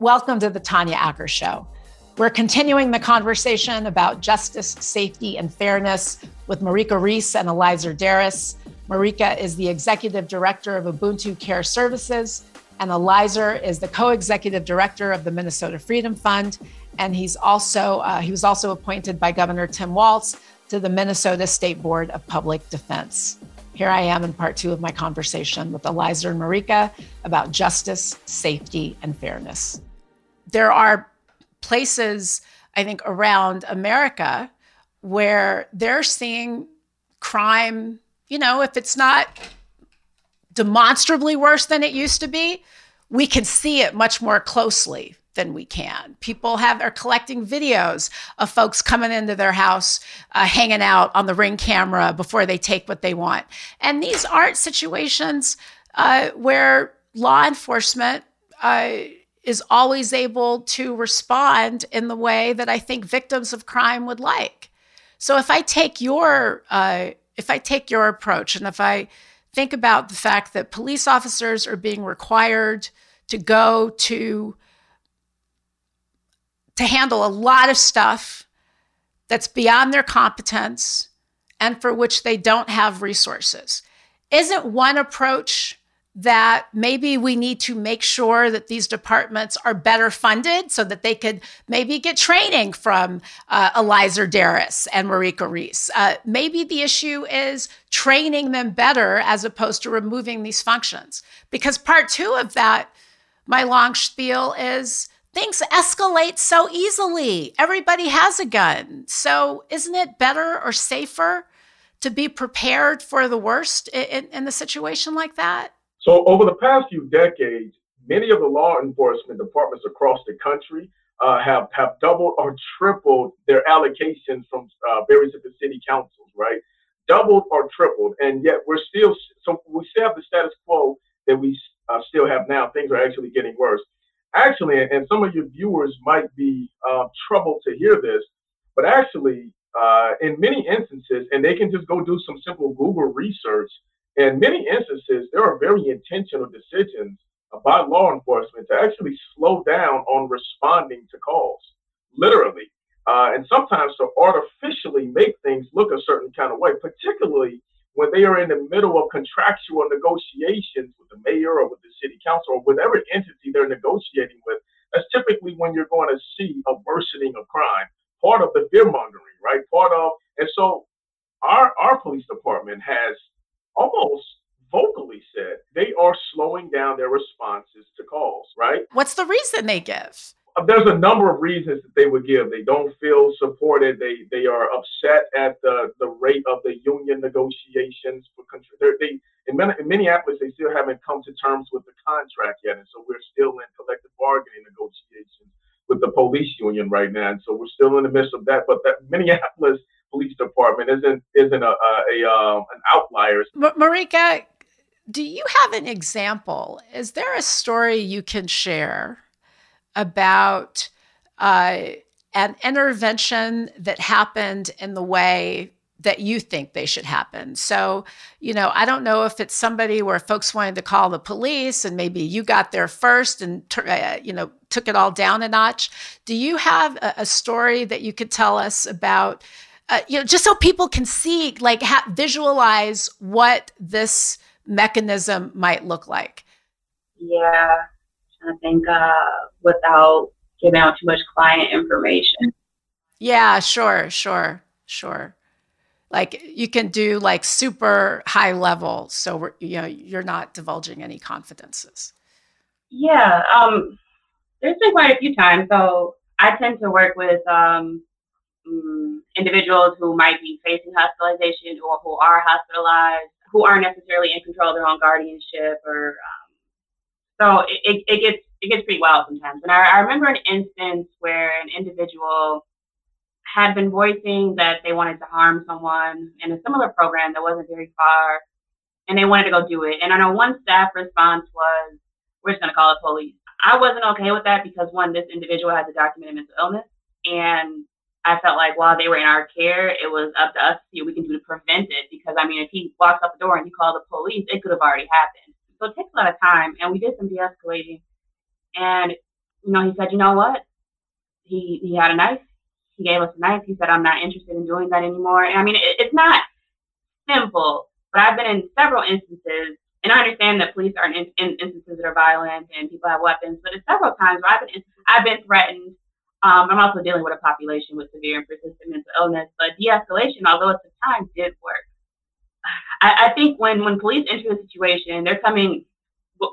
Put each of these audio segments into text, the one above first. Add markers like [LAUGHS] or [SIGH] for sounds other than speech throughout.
Welcome to the Tanya Acker Show. We're continuing the conversation about justice, safety, and fairness with Marika Reese and Eliezer Darris. Marika is the executive director of Ubuntu Care Services, and Eliezer is the co-executive director of the Minnesota Freedom Fund. And he's also uh, he was also appointed by Governor Tim Walz to the Minnesota State Board of Public Defense. Here I am in part two of my conversation with Eliezer and Marika about justice, safety, and fairness there are places, I think, around America where they're seeing crime, you know, if it's not demonstrably worse than it used to be, we can see it much more closely than we can. People have are collecting videos of folks coming into their house, uh, hanging out on the ring camera before they take what they want. And these aren't situations uh, where law enforcement uh, is always able to respond in the way that I think victims of crime would like. So if I take your uh, if I take your approach and if I think about the fact that police officers are being required to go to to handle a lot of stuff that's beyond their competence and for which they don't have resources. Isn't one approach that maybe we need to make sure that these departments are better funded so that they could maybe get training from uh, Eliezer Darris and Marika Reese. Uh, maybe the issue is training them better as opposed to removing these functions. Because part two of that, my long spiel is things escalate so easily. Everybody has a gun. So isn't it better or safer to be prepared for the worst in, in a situation like that? So over the past few decades, many of the law enforcement departments across the country uh, have have doubled or tripled their allocations from uh, various the city councils, right? Doubled or tripled, and yet we're still so we still have the status quo that we uh, still have now. Things are actually getting worse. Actually, and some of your viewers might be uh, troubled to hear this, but actually, uh, in many instances, and they can just go do some simple Google research in many instances, there are very intentional decisions by law enforcement to actually slow down on responding to calls, literally. Uh, and sometimes to artificially make things look a certain kind of way, particularly when they are in the middle of contractual negotiations with the mayor or with the city council or whatever entity they're negotiating with. That's typically when you're going to see a worsening of crime, part of the fear mongering, right? Part of, and so our, our police department has almost vocally said they are slowing down their responses to calls, right? What's the reason they give? Uh, there's a number of reasons that they would give. They don't feel supported. They they are upset at the, the rate of the union negotiations for country. They in, Minneapolis they still haven't come to terms with the contract yet, and so we're still in collective bargaining negotiations with the police union right now, and so we're still in the midst of that. But that Minneapolis police department isn't isn't a, a, a um, an outlier. Marika, do you have an example? Is there a story you can share about uh, an intervention that happened in the way that you think they should happen. So, you know, I don't know if it's somebody where folks wanted to call the police and maybe you got there first and, uh, you know, took it all down a notch. Do you have a, a story that you could tell us about uh, you know, just so people can see, like, ha- visualize what this mechanism might look like. Yeah, I think uh, without giving out too much client information. Yeah, sure, sure, sure. Like you can do like super high level, so we're, you know you're not divulging any confidences. Yeah, um, there's been quite a few times. So I tend to work with um, um, individuals who might be facing hospitalization or who are hospitalized, who aren't necessarily in control of their own guardianship, or um, so it, it, gets it gets pretty wild sometimes. And I, I remember an instance where an individual had been voicing that they wanted to harm someone in a similar program that wasn't very far, and they wanted to go do it. And I know one staff response was, "We're just going to call the police." I wasn't okay with that because one, this individual has a documented mental illness, and I felt like while they were in our care, it was up to us to see what we can do to prevent it. Because I mean, if he walks out the door and he called the police, it could have already happened. So it takes a lot of time, and we did some de-escalating. And you know, he said, you know what? He he had a knife. He gave us a knife. He said, I'm not interested in doing that anymore. And I mean, it, it's not simple, but I've been in several instances, and I understand that police are in, in instances that are violent and people have weapons, but it's several times where I've been I've been threatened. Um, I'm also dealing with a population with severe and persistent mental illness, but de-escalation, although at the time did work. I, I think when when police enter a situation, they're coming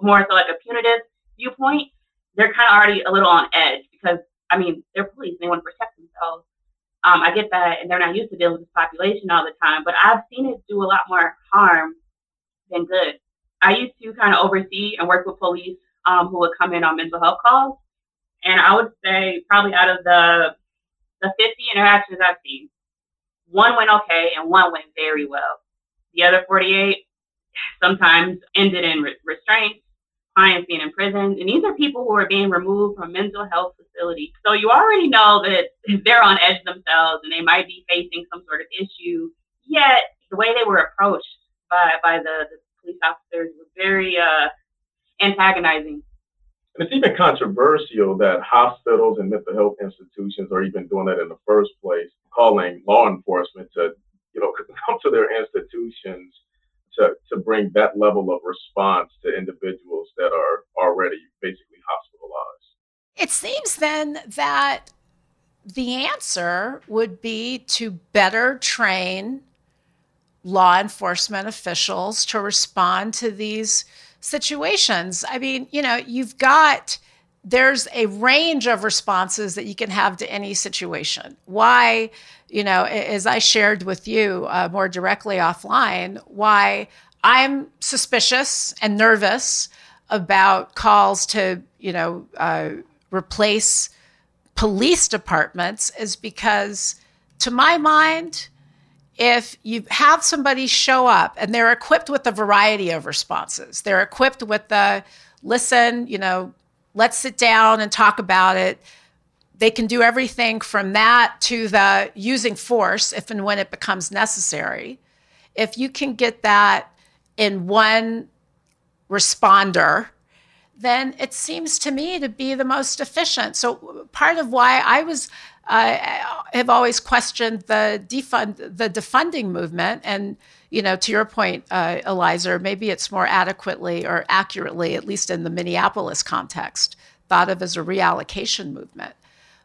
more so like a punitive viewpoint. They're kind of already a little on edge because I mean they're police; they want to protect themselves. Um, I get that, and they're not used to dealing with this population all the time. But I've seen it do a lot more harm than good. I used to kind of oversee and work with police um, who would come in on mental health calls, and I would say probably out of the the 50 interactions I've seen, one went okay and one went very well. The other 48 sometimes ended in re- restraint, clients being imprisoned. And these are people who are being removed from mental health facilities. So you already know that they're on edge themselves and they might be facing some sort of issue. Yet the way they were approached by, by the, the police officers was very uh, antagonizing. And it's even controversial that hospitals and mental health institutions are even doing that in the first place, calling law enforcement to, you know, [LAUGHS] come to their institutions to, to bring that level of response to individuals that are already basically hospitalized. It seems then that the answer would be to better train law enforcement officials to respond to these situations. I mean, you know, you've got there's a range of responses that you can have to any situation. Why, you know, as I shared with you uh, more directly offline, why I'm suspicious and nervous about calls to, you know, uh, replace police departments is because, to my mind, if you have somebody show up and they're equipped with a variety of responses, they're equipped with the listen, you know, let's sit down and talk about it. They can do everything from that to the using force if and when it becomes necessary. If you can get that in one responder, then it seems to me to be the most efficient. So part of why I was uh, have always questioned the defund the defunding movement. And you know to your point uh, Eliezer maybe it's more adequately or accurately at least in the minneapolis context thought of as a reallocation movement.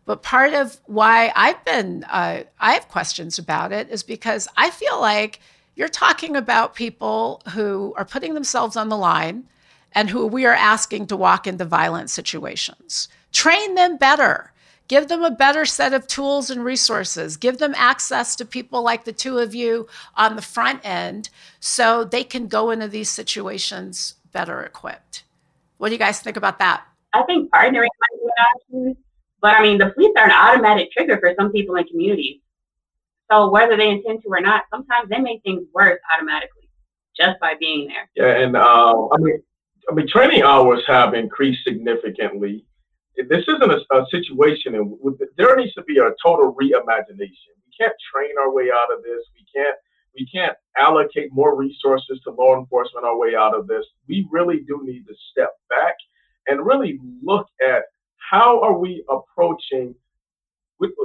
But part of why i've been uh, i have questions about it is because i feel like you're talking about people who are putting themselves on the line and who we are asking to walk into violent situations. Train them better Give them a better set of tools and resources. Give them access to people like the two of you on the front end so they can go into these situations better equipped. What do you guys think about that? I think partnering might be an option, but I mean, the police are an automatic trigger for some people in communities. So whether they intend to or not, sometimes they make things worse automatically just by being there. Yeah, and uh, I mean, I mean, training hours have increased significantly this isn't a, a situation, and there needs to be a total reimagination. We can't train our way out of this. We can't we can't allocate more resources to law enforcement our way out of this. We really do need to step back and really look at how are we approaching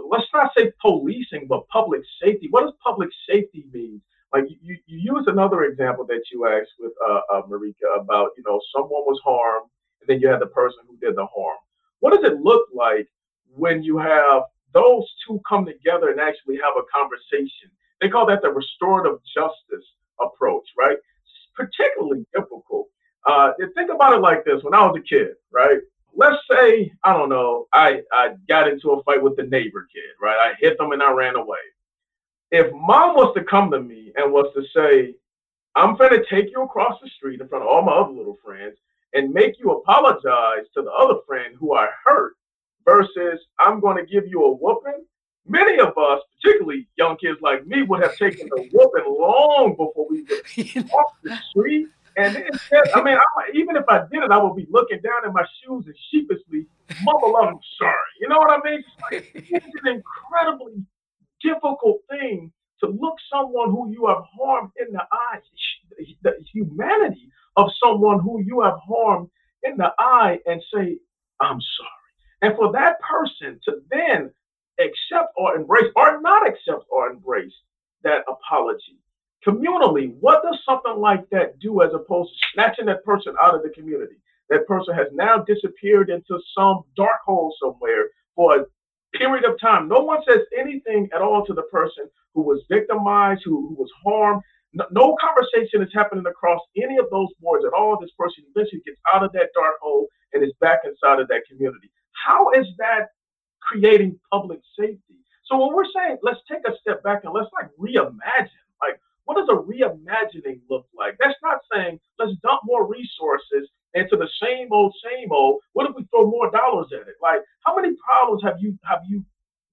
let's not say policing, but public safety. What does public safety mean? Like you, you use another example that you asked with uh, uh, Marika about, you know, someone was harmed, and then you had the person who did the harm. What does it look like when you have those two come together and actually have a conversation? They call that the restorative justice approach, right? It's particularly difficult. Uh, think about it like this: when I was a kid, right? Let's say I don't know, I I got into a fight with the neighbor kid, right? I hit them and I ran away. If mom was to come to me and was to say, "I'm gonna take you across the street in front of all my other little friends, and make you apologize to the other friend who I hurt versus I'm going to give you a whooping. Many of us, particularly young kids like me, would have taken the whooping long before we would [LAUGHS] off the street. And instead, I mean, I, even if I did it, I would be looking down at my shoes and sheepishly mumble, "I'm sorry." You know what I mean? [LAUGHS] It's an incredibly difficult thing to look someone who you have harmed in the eyes, the humanity of someone who you have harmed in the eye and say, I'm sorry. And for that person to then accept or embrace or not accept or embrace that apology communally, what does something like that do as opposed to snatching that person out of the community? That person has now disappeared into some dark hole somewhere for a period of time. No one says anything at all to the person who was victimized, who, who was harmed. No, conversation is happening across any of those boards at all. This person eventually gets out of that dark hole and is back inside of that community. How is that creating public safety? So when we're saying let's take a step back and let's like reimagine, like what does a reimagining look like? That's not saying let's dump more resources into the same old, same old. What if we throw more dollars at it? Like how many problems have you have you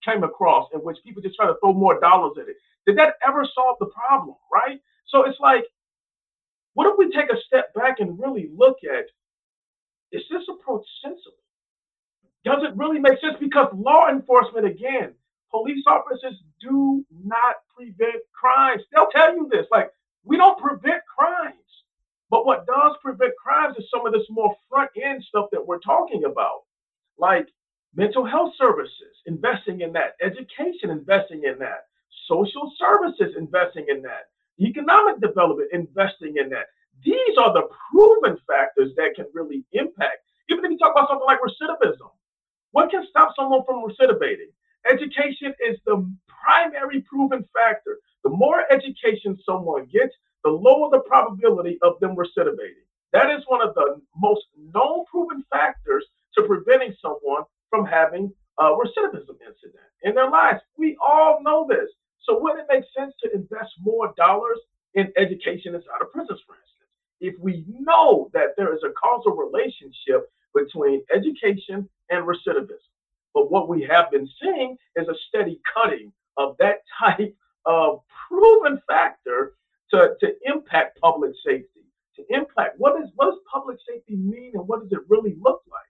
came across in which people just try to throw more dollars at it? Did that ever solve the problem? Right? So it's like, what if we take a step back and really look at is this approach sensible? Does it really make sense? Because law enforcement, again, police officers do not prevent crimes. They'll tell you this. Like, we don't prevent crimes. But what does prevent crimes is some of this more front end stuff that we're talking about, like mental health services, investing in that, education, investing in that, social services, investing in that, economic development, investing in that. These are the proven factors that can really impact. Even if you talk about something like recidivism, what can stop someone from recidivating? Education is the primary proven factor. The more education someone gets, the lower the probability of them recidivating. That is one of the most known proven factors to preventing someone from having a recidivism incident in their lives. We all know this. So wouldn't it make sense to invest more dollars in education inside of prisons, for instance? If we know that there is a causal relationship between education and recidivism. But what we have been seeing is a steady cutting of that [LAUGHS] type of proven factor to, to impact public safety. To impact what is what does public safety mean and what does it really look like?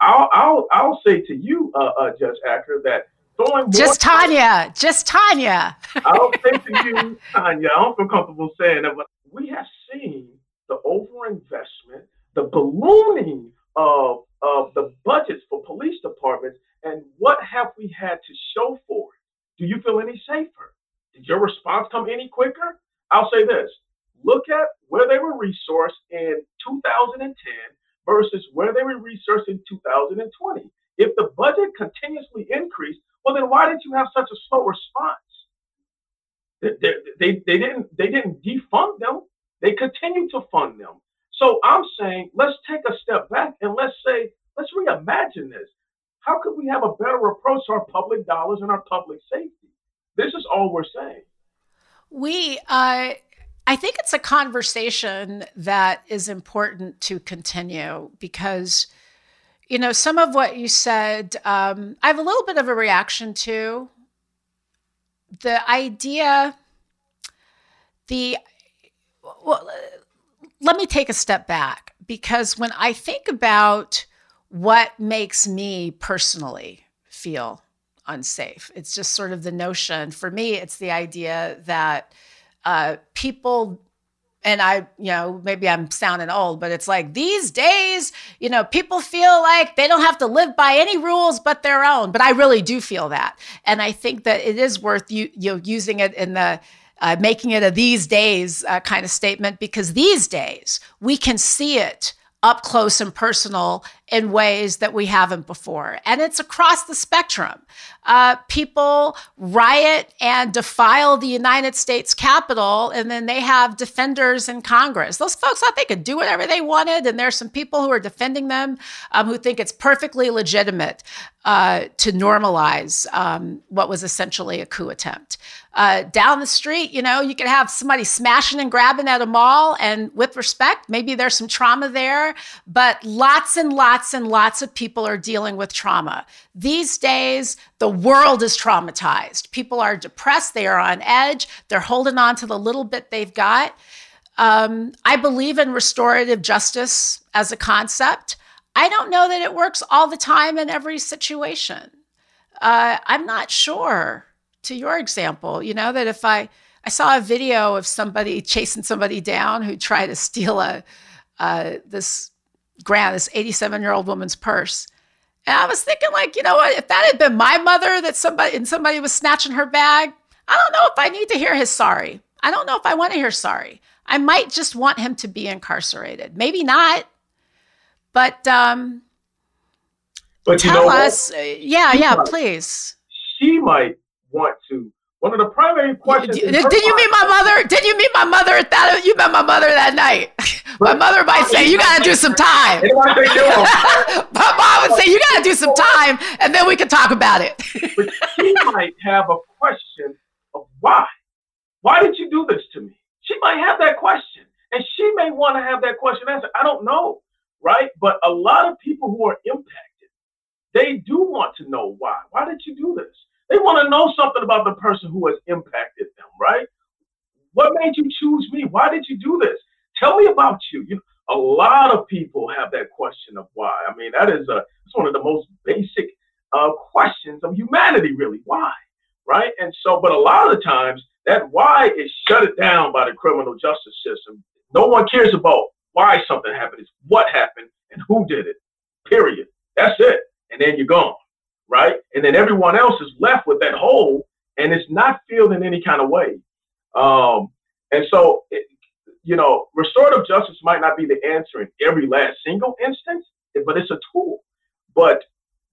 I'll I'll, I'll say to you, uh, uh, Judge Acker, that throwing just Tanya, just Tanya. I'll say to you, Tanya, I don't feel comfortable saying it, but we have seen the overinvestment, the ballooning of of the budgets for police departments and what have we had to show for it? Do you feel any safer? Did your response come any quicker? I'll say this look at where they were resourced in 2010 versus where they were resourced in 2020. If the budget continuously increased, you have such a slow response? They, they, they, they didn't they didn't defund them. They continued to fund them. So I'm saying let's take a step back and let's say let's reimagine this. How could we have a better approach to our public dollars and our public safety? This is all we're saying. We, uh, I think it's a conversation that is important to continue because, you know, some of what you said, um, I have a little bit of a reaction to. The idea, the, well, let me take a step back because when I think about what makes me personally feel unsafe. It's just sort of the notion. For me, it's the idea that uh, people, and I, you know, maybe I'm sounding old, but it's like these days, you know, people feel like they don't have to live by any rules but their own. But I really do feel that, and I think that it is worth you, you know, using it in the uh, making it a these days uh, kind of statement because these days we can see it up close and personal in ways that we haven't before. And it's across the spectrum. Uh, people riot and defile the United States Capitol, and then they have defenders in Congress. Those folks thought they could do whatever they wanted, and there's some people who are defending them um, who think it's perfectly legitimate uh, to normalize um, what was essentially a coup attempt. Uh, down the street, you know, you could have somebody smashing and grabbing at a mall, and with respect, maybe there's some trauma there, but lots and lots and lots of people are dealing with trauma. These days, the world is traumatized. People are depressed, they are on edge, they're holding on to the little bit they've got. Um, I believe in restorative justice as a concept. I don't know that it works all the time in every situation. Uh, I'm not sure. To your example, you know, that if I, I saw a video of somebody [LAUGHS] chasing somebody down who tried to steal a, uh, this grand, this 87 year old woman's purse. And I was thinking, like, you know what? If that had been my mother that somebody and somebody was snatching her bag, I don't know if I need to hear his sorry. I don't know if I want to hear sorry. I might just want him to be incarcerated. Maybe not. But um but tell us, uh, yeah, she yeah, might, please. She might want to. One of the primary questions. Did, did you meet my mother? Did you meet my mother that? You met my mother that night. [LAUGHS] my mother might say, "You got to do some time." [LAUGHS] my mom would say, "You got to do some time, and then we can talk about it." [LAUGHS] but she might have a question of why. Why did you do this to me? She might have that question, and she may want to have that question answered. I don't know, right? But a lot of people who are impacted, they do want to know why. Why did you do this? They want to know something about the person who has impacted them, right? What made you choose me? Why did you do this? Tell me about you. You a lot of people have that question of why. I mean, that is a it's one of the most basic uh, questions of humanity, really. Why, right? And so, but a lot of the times that why is shut it down by the criminal justice system. No one cares about why something happened. It's what happened and who did it. Period. That's it. And then you're gone, right? And then everyone else is left with that hole, and it's not filled in any kind of way. Um, and so, it, you know, restorative justice might not be the answer in every last single instance, but it's a tool. But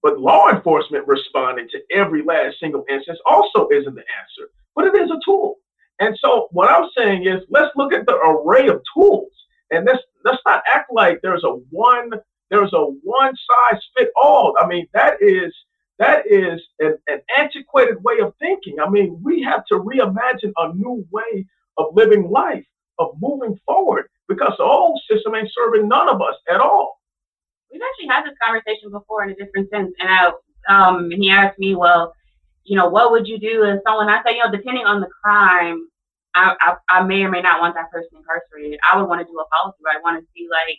but law enforcement responding to every last single instance also isn't the answer but it is a tool. And so what I'm saying is let's look at the array of tools and let's let's not act like there's a one there's a one size fit all. I mean that is that is an, an antiquated way of thinking. I mean we have to reimagine a new way of living life, of moving forward, because the old system ain't serving none of us at all. We've actually had this conversation before in a different sense, and I um, he asked me, well, you know, what would you do if someone, I say, you know, depending on the crime, I, I, I may or may not want that person incarcerated. I would want to do a policy where I want to see like,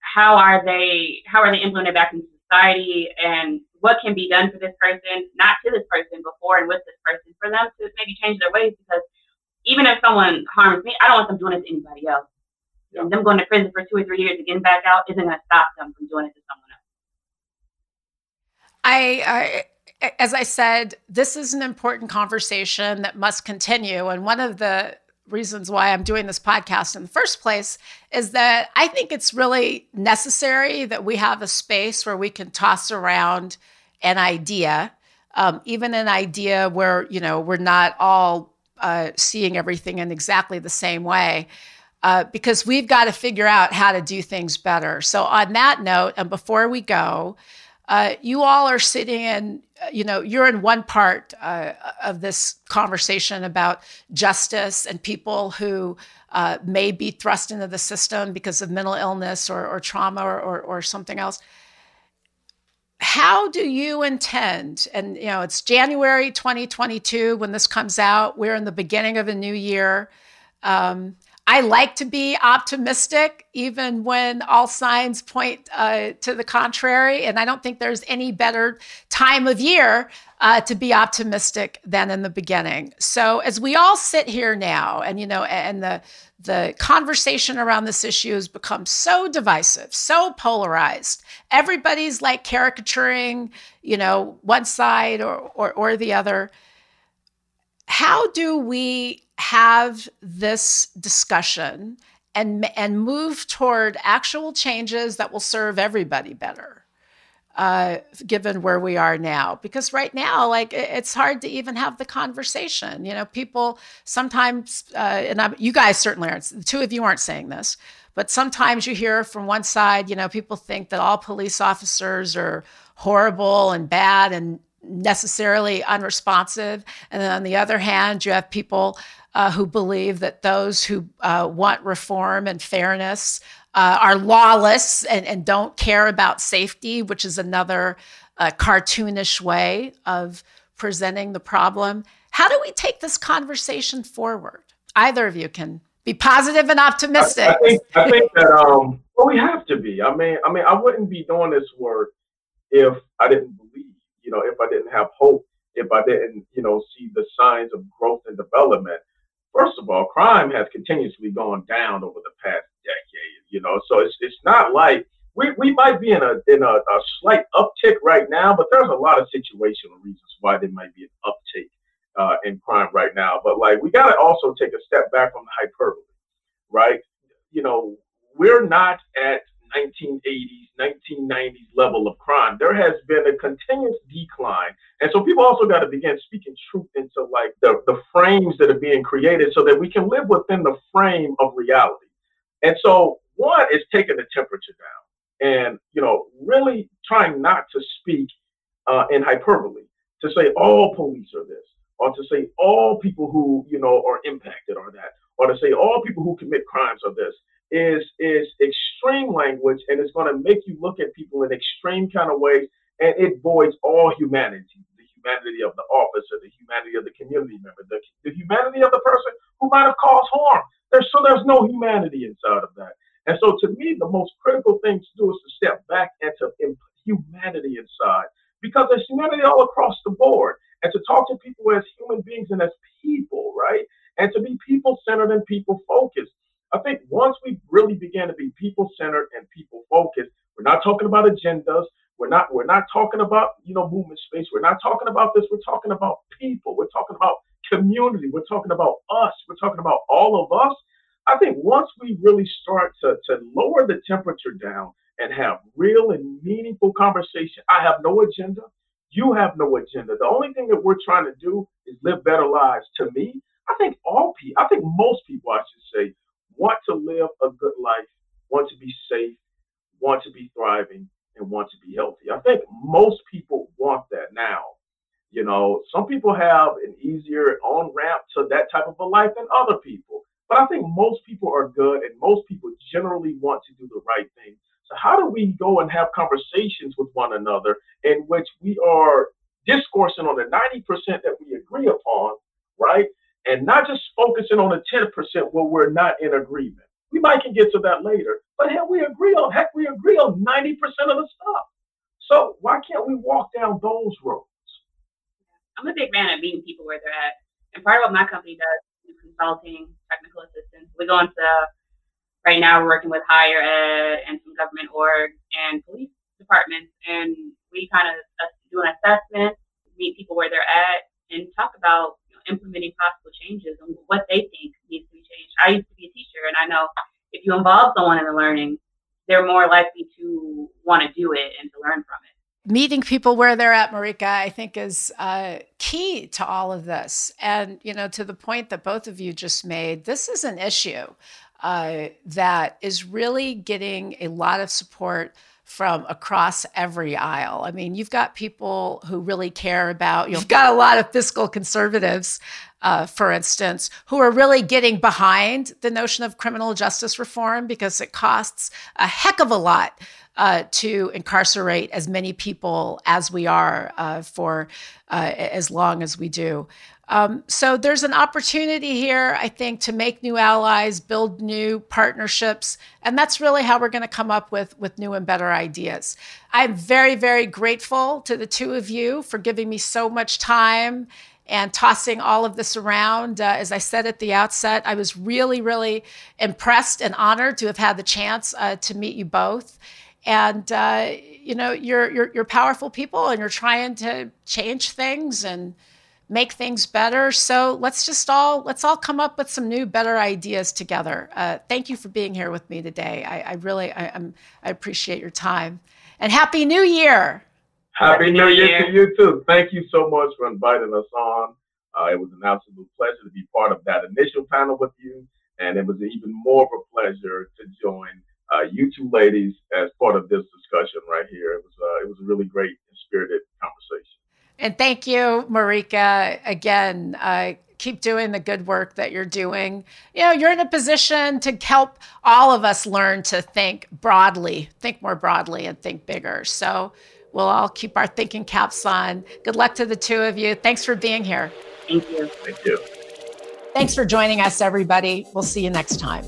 how are they, how are they implemented back into society and what can be done for this person, not to this person before and with this person for them to maybe change their ways because even if someone harms me, I don't want them doing it to anybody else. And them going to prison for two or three years and getting back out isn't going to stop them from doing it to someone else. I, I as I said, this is an important conversation that must continue. And one of the reasons why I'm doing this podcast in the first place is that I think it's really necessary that we have a space where we can toss around an idea, um, even an idea where you know we're not all uh, seeing everything in exactly the same way. Uh, because we've got to figure out how to do things better. So, on that note, and before we go, uh, you all are sitting in, uh, you know, you're in one part uh, of this conversation about justice and people who uh, may be thrust into the system because of mental illness or, or trauma or, or, or, something else. How do you intend? And, you know, it's January 2022 when this comes out. We're in the beginning of a new year. Um, I like to be optimistic, even when all signs point uh, to the contrary. And I don't think there's any better time of year uh, to be optimistic than in the beginning. So as we all sit here now, and you know, and the the conversation around this issue has become so divisive, so polarized. Everybody's like caricaturing, you know, one side or or, or the other. How do we have this discussion and and move toward actual changes that will serve everybody better uh, given where we are now. Because right now like it's hard to even have the conversation. You know people sometimes uh, and I'm, you guys certainly aren't the two of you aren't saying this but sometimes you hear from one side you know people think that all police officers are horrible and bad and necessarily unresponsive. And then on the other hand you have people uh, who believe that those who uh, want reform and fairness uh, are lawless and, and, don't care about safety, which is another uh, cartoonish way of presenting the problem. How do we take this conversation forward? Either of you can be positive and optimistic. I, I, think, I think, that um, well, we have to be. I mean, I mean, I wouldn't be doing this work if I didn't believe. You know, if I didn't have hope, if I didn't, you know, see the signs of growth and development. First of all, crime has continuously gone down over the past decade, you know, so it's, it's not like we, we might be in a in a, a slight uptick right now, but there's a lot of situational reasons why there might be an uptick uh, in crime right now. But like we got to also take a step back from the hyperbole, right? You know, we're not at 1980s, 1990s level of crime. There has been a continuous decline. And so people also got to begin speaking truth into like the, the frames that are being created so that we can live within the frame of reality. And so one is taking the temperature down and, you know, really trying not to speak uh, in hyperbole, to say all police are this, or to say all people who, you know, are impacted are that, or to say all people who commit crimes are this is is extreme language and it's going to make you look at people in extreme kind of ways and it voids all humanity. The humanity of the officer the humanity of the community member the, the humanity of the person who might have caused harm. There's so there's no humanity inside of that. And so to me the most critical thing to do is to step back and to input humanity inside because there's humanity all across the board. And to talk to people as human beings and as people right? And to be people centered and people focused I think once we really begin to be people centered and people focused, we're not talking about agendas. We're not we're not talking about you know movement space. We're not talking about this. We're talking about people. We're talking about community. We're talking about us. We're talking about all of us. I think once we really start to, to lower the temperature down and have real and meaningful conversation, I have no agenda. You have no agenda. The only thing that we're trying to do is live better lives. To me, I think all people, I think most people, I should say, want to live a good life, want to be safe, want to be thriving, and want to be healthy. I think most people want that now. You know, some people have an easier on ramp to that type of a life than other people. But I think most people are good and most people generally want to do the right thing. So, how do we go and have conversations with one another in which we are discoursing on the 90% that we agree upon, right? And not just focusing on the 10% where we're not in agreement. We might can get to that later, but heck, we agree on heck, we agree on 90% of the stuff. So why can't we walk down those roads? I'm a big fan of meeting people where they're at. And part of what my company does is consulting, technical assistance. We go into right now we're working with higher ed and some government orgs and police departments and we kind of uh, do an assessment, meet people where they're at and talk about implementing possible changes and what they think needs to be changed. I used to be a teacher, and I know if you involve someone in the learning, they're more likely to want to do it and to learn from it. Meeting people where they're at, Marika, I think is uh, key to all of this. And, you know, to the point that both of you just made, this is an issue uh, that is really getting a lot of support from across every aisle. I mean, you've got people who really care about, you've got a lot of fiscal conservatives, uh, for instance, who are really getting behind the notion of criminal justice reform because it costs a heck of a lot uh, to incarcerate as many people as we are uh, for uh, as long as we do. Um, so there's an opportunity here, I think, to make new allies, build new partnerships, and that's really how we're going to come up with with new and better ideas. I'm very, very grateful to the two of you for giving me so much time and tossing all of this around. Uh, as I said at the outset, I was really, really impressed and honored to have had the chance uh, to meet you both. And uh, you know, you're, you're you're powerful people, and you're trying to change things and make things better. So let's just all let's all come up with some new, better ideas together. Uh, thank you for being here with me today. I, I really I, am I appreciate your time and happy New Year. Happy, happy New Year, Year to you too. Thank you so much for inviting us on. Uh, it was an absolute pleasure to be part of that initial panel with you, and it was even more of a pleasure to join uh, you two ladies as part of this discussion right here. It was uh, it was a really great and spirited conversation. And thank you, Marika. Again, uh, keep doing the good work that you're doing. You know, you're in a position to help all of us learn to think broadly, think more broadly, and think bigger. So we'll all keep our thinking caps on. Good luck to the two of you. Thanks for being here. Thank you. Thank you. Thanks for joining us, everybody. We'll see you next time.